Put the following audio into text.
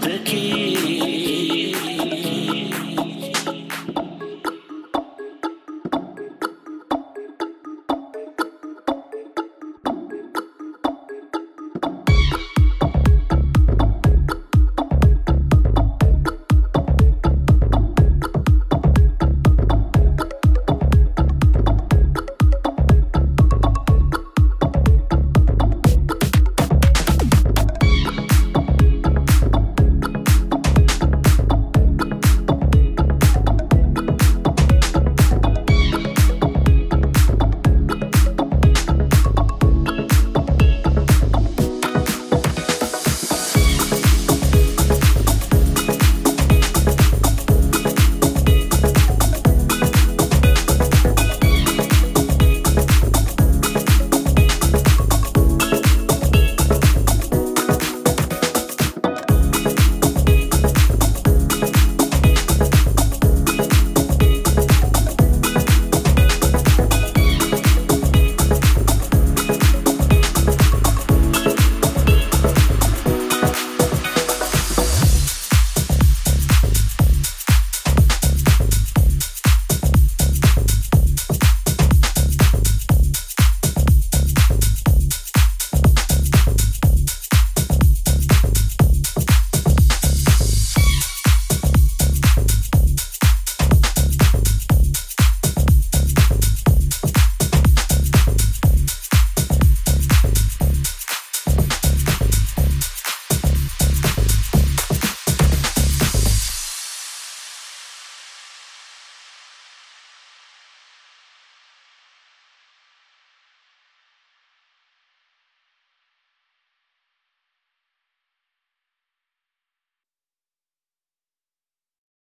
complicated.